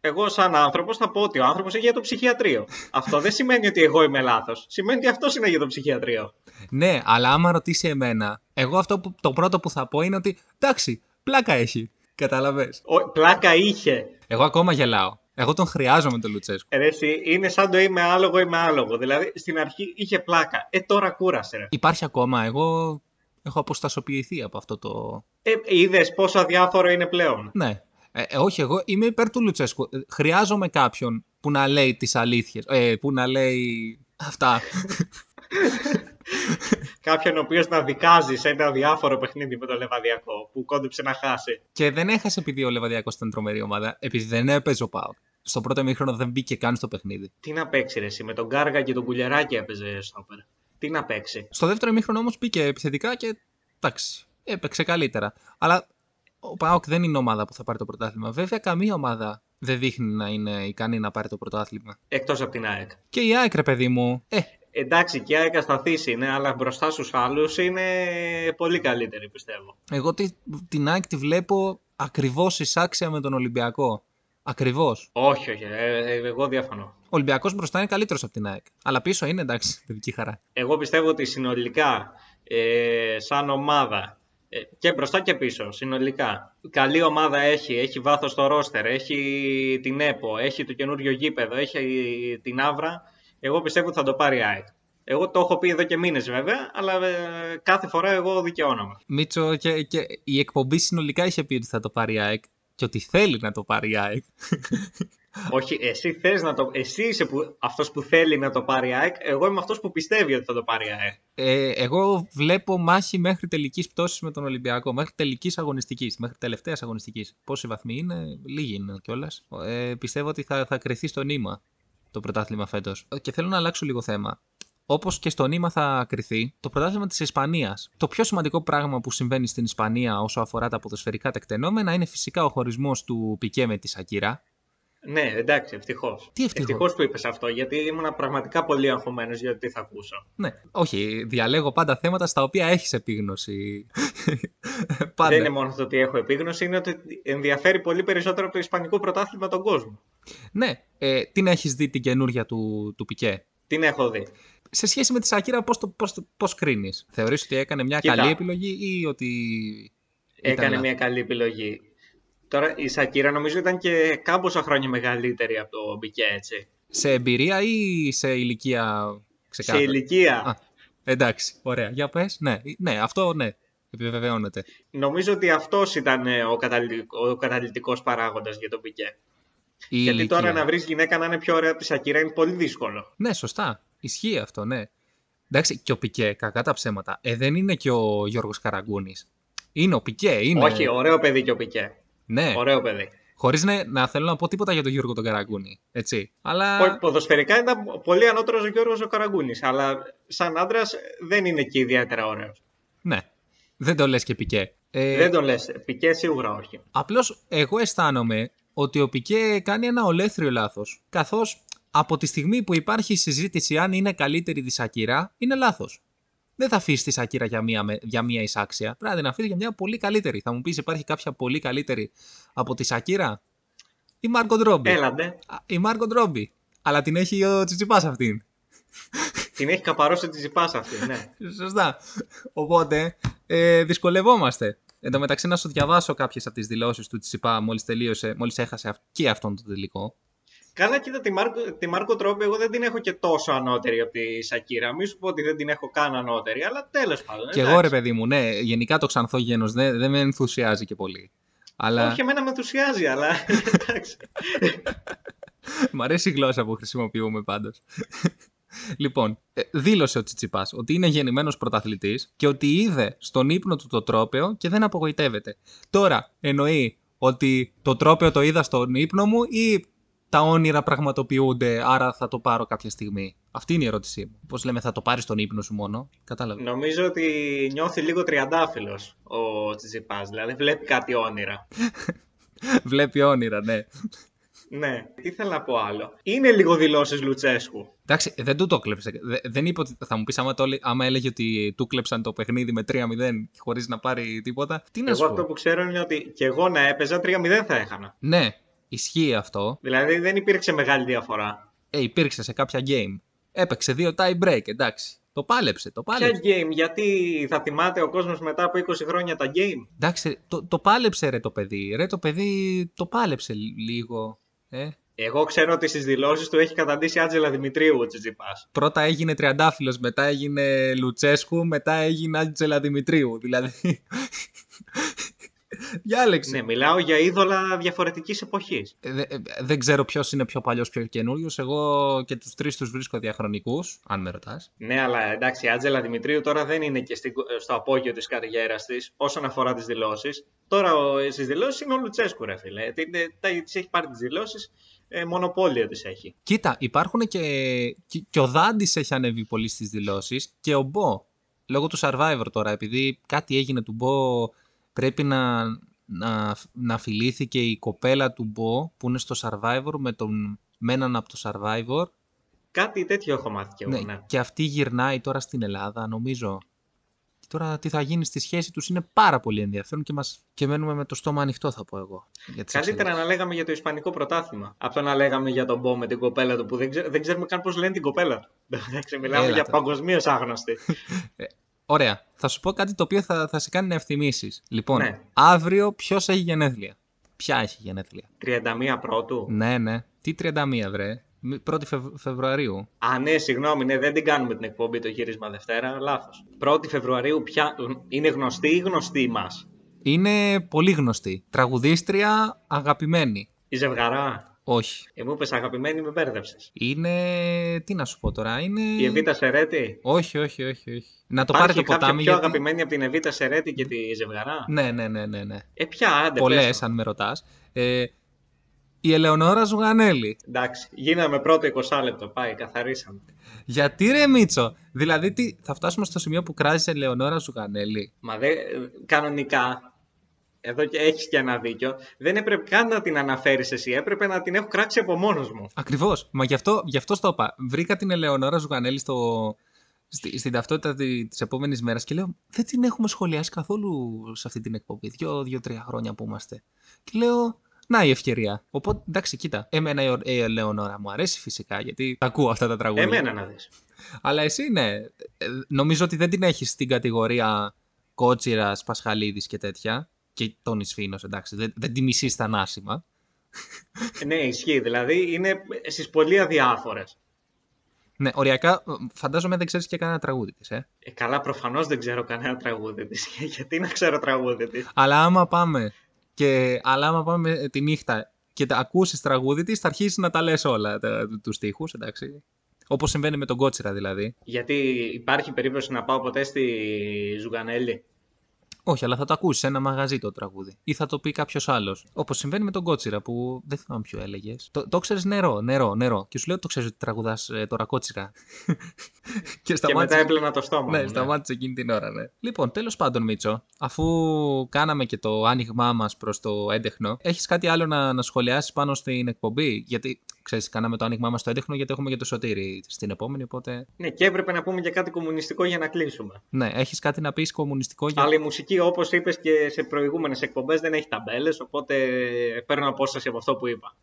Εγώ, σαν άνθρωπος, θα πω ότι ο άνθρωπος έχει για το ψυχιατρίο. αυτό δεν σημαίνει ότι εγώ είμαι λάθος. Σημαίνει ότι αυτός είναι για το ψυχιατρίο. Ναι, αλλά άμα ρωτήσει εμένα, εγώ αυτό που, το πρώτο που θα πω είναι ότι εντάξει, πλάκα έχει. Καταλαβες. Ο, πλάκα είχε. Εγώ ακόμα γελάω. Εγώ τον χρειάζομαι τον Λουτσέσκο. Ε, Ρε, εσύ, είναι σαν το είμαι άλογο, είμαι άλογο. Δηλαδή στην αρχή είχε πλάκα. Ε, τώρα κούρασε. Ρε. Υπάρχει ακόμα. Εγώ έχω αποστασιοποιηθεί από αυτό το. Ε, Είδες πόσο αδιάφορο είναι πλέον. Ναι. Ε, ε, όχι, εγώ είμαι υπέρ του Λουτσέσκου. Ε, Χρειάζομαι κάποιον που να λέει τις αλήθειες. Ε, που να λέει αυτά. Κάποιον ο οποίος να δικάζει σε ένα αδιάφορο παιχνίδι με το Λεβαδιακό που κόντεψε να χάσει. και δεν έχασε επειδή ο Λεβαδιακός ήταν τρομερή ομάδα. Επειδή δεν έπαιζε ο Πάοκ. Στο πρώτο μήχρονο δεν μπήκε καν στο παιχνίδι. Τι να παίξει ρε, εσύ, με τον Κάργα και τον Κουλιαράκη έπαιζε στόπερ. Τι να παίξει. Στο δεύτερο ημίχρονο όμως μπήκε επιθετικά και εντάξει, έπαιξε καλύτερα. Αλλά ο Πάοκ δεν είναι ομάδα που θα πάρει το πρωτάθλημα. Βέβαια, καμία ομάδα δεν δείχνει να είναι ικανή να πάρει το πρωτάθλημα. Εκτός από την ΑΕΚ. Και η ΑΕΚ, ρε παιδί μου, ε, Εντάξει, και η ΑΕΚ ασταθής είναι, αλλά μπροστά στους άλλους είναι πολύ καλύτερη πιστεύω. εγώ τη, την ΑΕΚ τη βλέπω ακριβώς εισάξια με τον Ολυμπιακό. Ακριβώς. Όχι, όχι, ε, ε, εγώ διαφωνώ. Ο Ολυμπιακός μπροστά είναι καλύτερος από την ΑΕΚ. Αλλά πίσω είναι εντάξει, παιδική χαρά. Εγώ πιστεύω ότι συνολικά, ε, σαν ομάδα, ε, και μπροστά και πίσω, συνολικά, καλή ομάδα έχει, έχει βάθος στο ρόστερ, έχει την ΕΠΟ, έχει το καινούριο γήπεδο, έχει την Άβρα, εγώ πιστεύω ότι θα το πάρει η ΑΕΚ. Εγώ το έχω πει εδώ και μήνες βέβαια, αλλά ε, κάθε φορά εγώ δικαιώνομαι. Μίτσο, και, και η εκπομπή συνολικά είχε πει ότι θα το πάρει η ΑΕΚ. και ότι θέλει να το πάρει η ΑΕΚ. Όχι, εσύ θες να το. Εσύ είσαι που... αυτός που θέλει να το πάρει η ΑΕΚ. Εγώ είμαι αυτός που πιστεύει ότι θα το πάρει η ΑΕΚ. Ε, εγώ βλέπω μάχη μέχρι τελικής πτώσης με τον Ολυμπιακό. Μέχρι τελικής αγωνιστικής. Μέχρι τελευταίας αγωνιστικής. Πόσοι βαθμοί είναι, λίγοι είναι κιόλας. Ε, πιστεύω ότι θα, θα κρυθεί στο νήμα το πρωτάθλημα φέτος. Και θέλω να αλλάξω λίγο θέμα. Όπως και στο νήμα θα κρυθεί το πρωτάθλημα της Ισπανίας. Το πιο σημαντικό πράγμα που συμβαίνει στην Ισπανία όσο αφορά τα ποδοσφαιρικά τεκτενόμενα είναι φυσικά ο χωρισμός του Πικέ με τη Σακύρα. Ναι, εντάξει, ευτυχώς. Τι ευτυχώς; Ευτυχώς που είπες αυτό, γιατί ήμουν πραγματικά πολύ αγχωμένος για το τι θα ακούσω. Ναι, όχι, διαλέγω πάντα θέματα στα οποία έχεις επίγνωση. πάντα. Δεν είναι μόνο το ότι έχω επίγνωση, είναι ότι ενδιαφέρει πολύ περισσότερο από το Ισπανικό πρωτάθλημα τον κόσμο. Ναι, ε, την έχεις δει την καινούργια του, του Πικέ; Την έχω δει. Σε σχέση με τη Σακύρα, πώς πώς, πώς κρίνεις, Θεωρείς ότι έκανε μια Κοίτα. καλή επιλογή ή ότι. ήταν Έκανε λάθος; μια καλή επιλογή. Τώρα η Σακύρα νομίζω ήταν και κάμποσα χρόνια μεγαλύτερη από το Μπικέ, έτσι. Σε εμπειρία ή σε ηλικία ξεκάθαρα; Σε ηλικία. Α, εντάξει, ωραία. Για πες. Ναι, ναι, αυτό ναι, επιβεβαιώνεται. Νομίζω ότι αυτός ήταν ε, ο, καταλυτικ- ο καταλητικός παράγοντας για τον Μπικέ. Η Γιατί ηλικία. τώρα να βρεις γυναίκα να είναι πιο ωραία από τη Σακύρα είναι πολύ δύσκολο. Ναι, σωστά. Ισχύει αυτό, ναι. Εντάξει, και ο Πικέ, κακά τα ψέματα. Ε, δεν είναι και ο Γιώργος Καραγκούνης. Είναι ο Πικέ, είναι. Όχι, ωραίο παιδί και ο Πικέ. Ναι, Ωραίο παιδί. χωρίς να, να θέλω να πω τίποτα για τον Γιώργο τον Καραγκούνη. Έτσι. Αλλά. Όχι, ποδοσφαιρικά ήταν πολύ ανώτερος ο Γιώργος ο Καραγκούνης, αλλά σαν άντρας δεν είναι και ιδιαίτερα ωραίος. Ναι. Δεν το λες και Πικέ. Ε, Δεν τον λες. Πικέ σίγουρα όχι. Απλώς εγώ αισθάνομαι ότι ο Πικέ κάνει ένα ολέθριο λάθος. Καθώς από τη στιγμή που υπάρχει η συζήτηση αν είναι καλύτερη τη Σακύρα, είναι λάθος. Δεν θα αφήσεις τη Σακύρα για μία, με- για μία εισάξια. Πρέπει να την αφήσεις για μια πολύ καλύτερη. Θα μου πεις, υπάρχει κάποια πολύ καλύτερη από τη Σακύρα; Η Μάρκο Ντρόμπι. Έλαντε. Α, Η Μάρκο Ντρόμπι. Αλλά την έχει ο Τσιτσιπάς αυτήν. Την έχει καπαρώσει τη ζυπάς αυτή, ναι. Σωστά. Οπότε ε, δυσκολευόμαστε. Εν τω μεταξύ να σου διαβάσω κάποιες από τις δηλώσεις του Τσιπά μόλις τελείωσε, μόλις έχασε αυ- και αυτόν τον τελικό. Καλά, κοίτα, τη Μάρκο, τη Μάρκο Τρόμπι εγώ δεν την έχω και τόσο ανώτερη από τη Σακύρα. Μη σου πω ότι δεν την έχω καν ανώτερη, αλλά τέλος πάντων. Και εγώ ρε παιδί μου, ναι, γενικά το ξανθό γένος δεν, δεν με ενθουσιάζει και πολύ. Αλλά Όχι, εμένα με ενθουσιάζει, αλλά εντάξει. μ' αρέσει η γλώσσα που χρησιμοποιούμε πάντως. Λοιπόν, ε, δήλωσε ο Τσιτσιπάς ότι είναι γεννημένος πρωταθλητής και ότι είδε στον ύπνο του το τρόπαιο και δεν απογοητεύεται. Τώρα, εννοεί ότι το τρόπαιο το είδα στον ύπνο μου ή τα όνειρα πραγματοποιούνται, άρα θα το πάρω κάποια στιγμή; Αυτή είναι η ερώτησή μου. Πώς λέμε, θα το πάρεις στον ύπνο σου μόνο; Κατάλαβες. Νομίζω ότι νιώθει λίγο τριαντάφυλλος ο Τσιτσιπάς, δηλαδή βλέπει κάτι όνειρα. Βλέπει όνειρα, ναι. Ναι, τι θέλω να πω άλλο. Είναι λίγο δηλώσεις Λουτσέσκου. Εντάξει, δεν του το κλέψε. Δε- Δεν είπε ότι θα μου πεις άμα, το, έλε- άμα έλεγε ότι του κλέψαν το παιχνίδι με 3-0 χωρίς να πάρει τίποτα. Τι να Εγώ σου αυτό πω; που ξέρω είναι ότι και εγώ να έπαιζα 3-0 θα έχανα. Ναι, ισχύει αυτό. Δηλαδή δεν υπήρξε μεγάλη διαφορά. Ε, υπήρξε σε κάποια game. Έπαιξε δύο tie break, εντάξει. Το πάλεψε, το Ποια πάλεψε. game, γιατί θα θυμάται ο κόσμος μετά από 20 χρόνια τα game; Εντάξει, το, το πάλεψε ρε το παιδί. Ρε το παιδί το πάλεψε λίγο. Ε. Εγώ ξέρω ότι στις δηλώσεις του έχει καταντήσει Άτζελα Δημητρίου ο Τσιτσιπάς. Πρώτα έγινε Τριαντάφυλλος, μετά έγινε Λουτσέσκου, μετά έγινε Άντζελα Δημητρίου. Δηλαδή. Διάλεξε. Ναι, μιλάω για είδωλα διαφορετικής εποχής. Ε, δε- ε, δεν ξέρω ποιος είναι πιο παλιός, πιο καινούριος. Εγώ και τους τρεις τους βρίσκω διαχρονικούς, αν με ρωτάς. Ναι, αλλά εντάξει, η Άτζελα Δημητρίου τώρα δεν είναι και στην- στο απόγειο της καριέρας της όσον αφορά τις δηλώσεις. Τώρα ο- στις δηλώσεις είναι ο Λουτσέσκου, ρε φίλε. Τι- τι- τα- Της έχει πάρει τις δηλώσεις, ε, μονοπόλιο τις έχει. Κοίτα, υπάρχουν και. και, και ο Δάντης έχει ανέβει πολύ στις δηλώσεις και ο Μπό. Λόγω του survivor τώρα, επειδή κάτι έγινε του Μπό, πρέπει να, να, να φιλήθηκε η κοπέλα του Μπό που είναι στο survivor με, τον, με έναν από το survivor. Κάτι τέτοιο έχω μάθει κι εγώ, Ναι, ναι. Και αυτή γυρνάει τώρα στην Ελλάδα, νομίζω. Και τώρα τι θα γίνει στη σχέση τους είναι πάρα πολύ ενδιαφέρον και, μας, και μένουμε με το στόμα ανοιχτό θα πω εγώ. Για τις Καλύτερα εξελίξεις. να λέγαμε για το Ισπανικό πρωτάθλημα. Από το να λέγαμε για τον Μπό με την κοπέλα του που δεν, ξέ- δεν ξέρουμε καν πώς λένε την κοπέλα του. Εντάξει, Μιλάμε Έλα για τώρα. παγκοσμίως άγνωστη. Ωραία. Θα σου πω κάτι το οποίο θα, θα σε κάνει να ευθυμίσεις. Λοιπόν, Ναι. αύριο ποιος έχει γενέθλια; Ποια έχει γενέθλια; 31 πρώτου. Ναι, ναι. Τι 31, βρε. 1η Φευ- Φεβρουαρίου. Α, ναι, συγγνώμη, ναι, δεν την κάνουμε την εκπομπή το γύρισμα Δευτέρα. Λάθος. 1η Φεβρουαρίου πια είναι γνωστή ή γνωστή μας; Είναι πολύ γνωστή. Τραγουδίστρια αγαπημένη. Η ζευγαρά. Όχι. Ε, μου είπες αγαπημένη, με μπέρδεψες. Είναι. Τι να σου πω τώρα, είναι. Η Εβίτα Σερέτη; Όχι, όχι, όχι. όχι. Να το Υπάρχει πάρει το κάποια ποτάμι. πιο γιατί- αγαπημένη από την Εβίτα Σερέτη και τη ζευγαρά; Ναι, ναι, ναι, ναι. ναι. Ε, ποια, άντε, Πολλές, πες το. αν με ρωτάς. Ε, η Ελεονόρα Ζουγανέλη. Εντάξει, γίναμε πρώτο 20 λεπτό, πάει, καθαρίσαμε. Γιατί ρε Μίτσο, δηλαδή τι, θα φτάσουμε στο σημείο που κράζεις Ελεονόρα Ζουγανέλη; Μα δε, κανονικά, εδώ και έχεις και ένα δίκιο, δεν έπρεπε καν να την αναφέρεις εσύ, έπρεπε να την έχω κράξει από μόνος μου. Ακριβώς. Μα γι' αυτό, γι' αυτό στο είπα. Βρήκα την Ελεονόρα Ζουγανέλη στο, στη, στην ταυτότητα τη επόμενης μέρας και λέω: Δεν την έχουμε σχολιάσει καθόλου σε αυτή την εκπομπή. Δύο-τρία χρόνια που είμαστε. Και λέω: Να η ευκαιρία. Οπότε εντάξει, κοίτα. Εμένα η, Ο- η Ελεονόρα μου αρέσει φυσικά γιατί τα ακούω αυτά τα τραγούδια. Εμένα να δεις. Αλλά εσύ ναι. Ε, Νομίζω ότι δεν την έχεις στην κατηγορία Κότσιρας, Πασχαλίδης και τέτοια. Και τον Ισφίνο, εντάξει. Δεν, δεν τη μισείς στα νάσιμα. ναι, ισχύει, δηλαδή είναι στις πολύ αδιάφορες. Ναι, οριακά ε, φαντάζομαι δεν ξέρεις και κανένα τραγούδι της, ε. Ε, καλά, προφανώς δεν ξέρω κανένα τραγούδι της. Γιατί να ξέρω τραγούδι της. Αλλά άμα πάμε και αλλά άμα πάμε τη νύχτα και τα ακούσεις τραγούδι της, θα αρχίσεις να τα λες όλα τα, τους στίχους, εντάξει. Όπως συμβαίνει με τον Κότσιρα δηλαδή. Γιατί υπάρχει περίπτωση να πάω ποτέ στη Ζουγανέλη. Όχι, αλλά θα το ακούσεις σε ένα μαγαζί το τραγούδι. Ή θα το πει κάποιος άλλος. Όπως συμβαίνει με τον Κότσιρα που δεν θυμάμαι ποιο έλεγες. Το, το ξέρεις νερό, νερό, νερό. Και σου λέω το ξέρεις ότι τραγουδάς ε, τώρα Κότσιρα. και Και σταμάτησε. μετά έπλαινα το στόμα Ναι, μου. σταμάτησε εκείνη την ώρα, ναι. Λοιπόν, τέλος πάντων, Μίτσο, αφού κάναμε και το άνοιγμά μας προς το έντεχνο, έχεις κάτι άλλο να, να σχολιάσεις πάνω στην εκπομπή; Γιατί, ξέρεις, κάναμε το άνοιγμά μας στο έντεχνο, γιατί έχουμε και το σωτήρι στην επόμενη, οπότε. Ναι, και έπρεπε να πούμε και κάτι κομμουνιστικό για να κλείσουμε. Ναι, έχεις κάτι να πεις κομμουνιστικό για. Αλλά η μουσική, όπως είπες και σε προηγούμενες εκπομπές, δεν έχει ταμπέλες, οπότε παίρνω απόσταση από αυτό που είπα.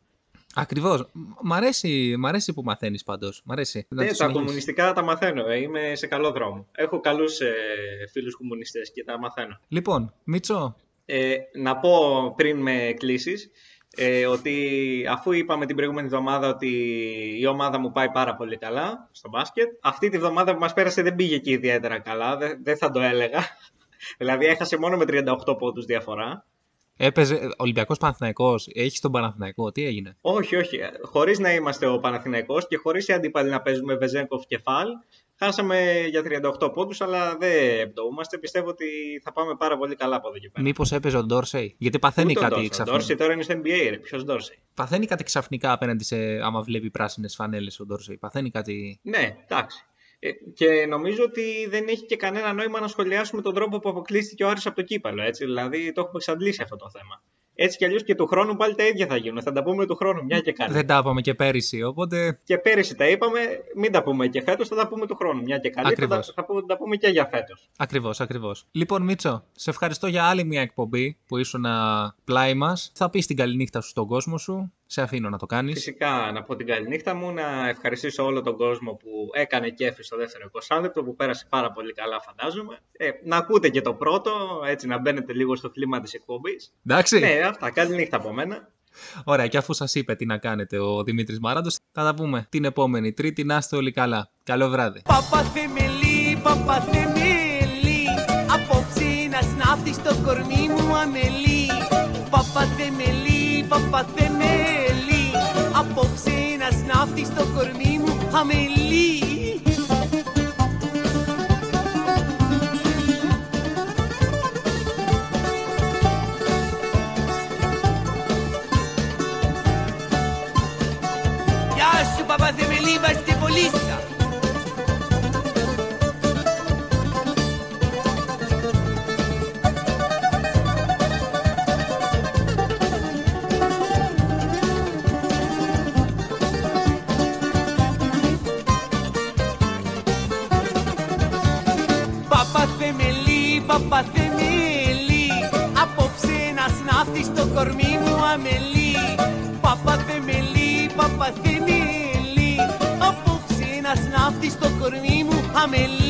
Ακριβώς. Μ' αρέσει, μ' αρέσει που μαθαίνεις πάντως. Μ' αρέσει. Να Ναι, το τα συνεχίσεις. κομμουνιστικά τα μαθαίνω. ε, Είμαι σε καλό δρόμο. Έχω καλούς ε, φίλους κομμουνιστές και τα μαθαίνω. Λοιπόν, Μίτσο, Ε, να πω πριν με κλείσεις ε, ότι αφού είπαμε την προηγούμενη εβδομάδα ότι η ομάδα μου πάει πάρα πολύ καλά στο μπάσκετ, αυτή τη βδομάδα που μας πέρασε δεν πήγε και ιδιαίτερα καλά, δεν, δεν θα το έλεγα. δηλαδή έχασε μόνο με 38 πόντους διαφορά. έπαιζε Ολυμπιακός Παναθηναϊκός, Έχεις τον Παναθηναϊκό, τι έγινε; Όχι, όχι. Χωρίς να είμαστε ο Παναθηναϊκός και χωρίς οι αντίπαλοι να παίζουμε Βεζέγκοφ κεφάλ, χάσαμε για 38 πόντους, αλλά δεν πτωούμαστε. Πιστεύω ότι θα πάμε πάρα πολύ καλά από εδώ και πέρα. Μήπως έπαιζε ο Ντόρσεϊ; Γιατί παθαίνει Ούτε ο κάτι Ντόρσεϊ. Ο ξαφνικά. Ντόρσεϊ τώρα είναι στο NBA, ρε. Ποιος Ντόρσεϊ; Παθαίνει κάτι ξαφνικά απέναντι σε. άμα βλέπει πράσινες φανέλες ο Ντόρσεϊ. Παθαίνει κάτι. Ναι, εντάξει. Ε, και νομίζω ότι δεν έχει και κανένα νόημα να σχολιάσουμε τον τρόπο που αποκλείστηκε ο Άρης από το κύπελο. Έτσι. Δηλαδή το έχουμε εξαντλήσει αυτό το θέμα. Έτσι κι αλλιώς και του χρόνου πάλι τα ίδια θα γίνουν. Θα τα πούμε του χρόνου, μια και καλή. Δεν τα είπαμε και πέρυσι, οπότε. Και πέρυσι τα είπαμε, μην τα πούμε και φέτος, θα τα πούμε του χρόνου. Μια και καλή, θα τα, Ακριβώς. θα πούμε- τα πούμε και για φέτος. Ακριβώς, ακριβώς. Λοιπόν, Μίτσο, σε ευχαριστώ για άλλη μια εκπομπή που ήσουν α, πλάι μας. Θα πεις την καληνύχτα σου στον κόσμο σου. Σε αφήνω να το κάνεις. Φυσικά να πω την καληνύχτα μου, να ευχαριστήσω όλο τον κόσμο που έκανε κέφι στο δεύτερο 20 λεπτό, που πέρασε πάρα πολύ καλά φαντάζομαι. Ε, να ακούτε και το πρώτο, έτσι να μπαίνετε λίγο στο κλίμα της εκπομπής. Εντάξει. Ναι, αυτά. Καληνύχτα από μένα. Ωραία, και αφού σας είπε τι να κάνετε ο Δημήτρης Μαράντος, θα τα πούμε την επόμενη Τρίτη. Να είστε όλοι καλά. Καλό βράδυ. Παπαθεμελή, παπαθεμελή Απόψε να σνάφτει στο κορμί μου αμελή Παπαθεμελή, παπαθεμελή Απόψε να σνάφτει στο κορμί μου αμελή Γεια σου παπαθεμελή βαστιβολίστα Παπαθεμελή, παπαθεμελή Απόψε να σνάφτει στο κορμί μου αμελή. Παπαθεμελή, παπαθεμελή Απόψε να σνάφτει στο κορμί μου αμελή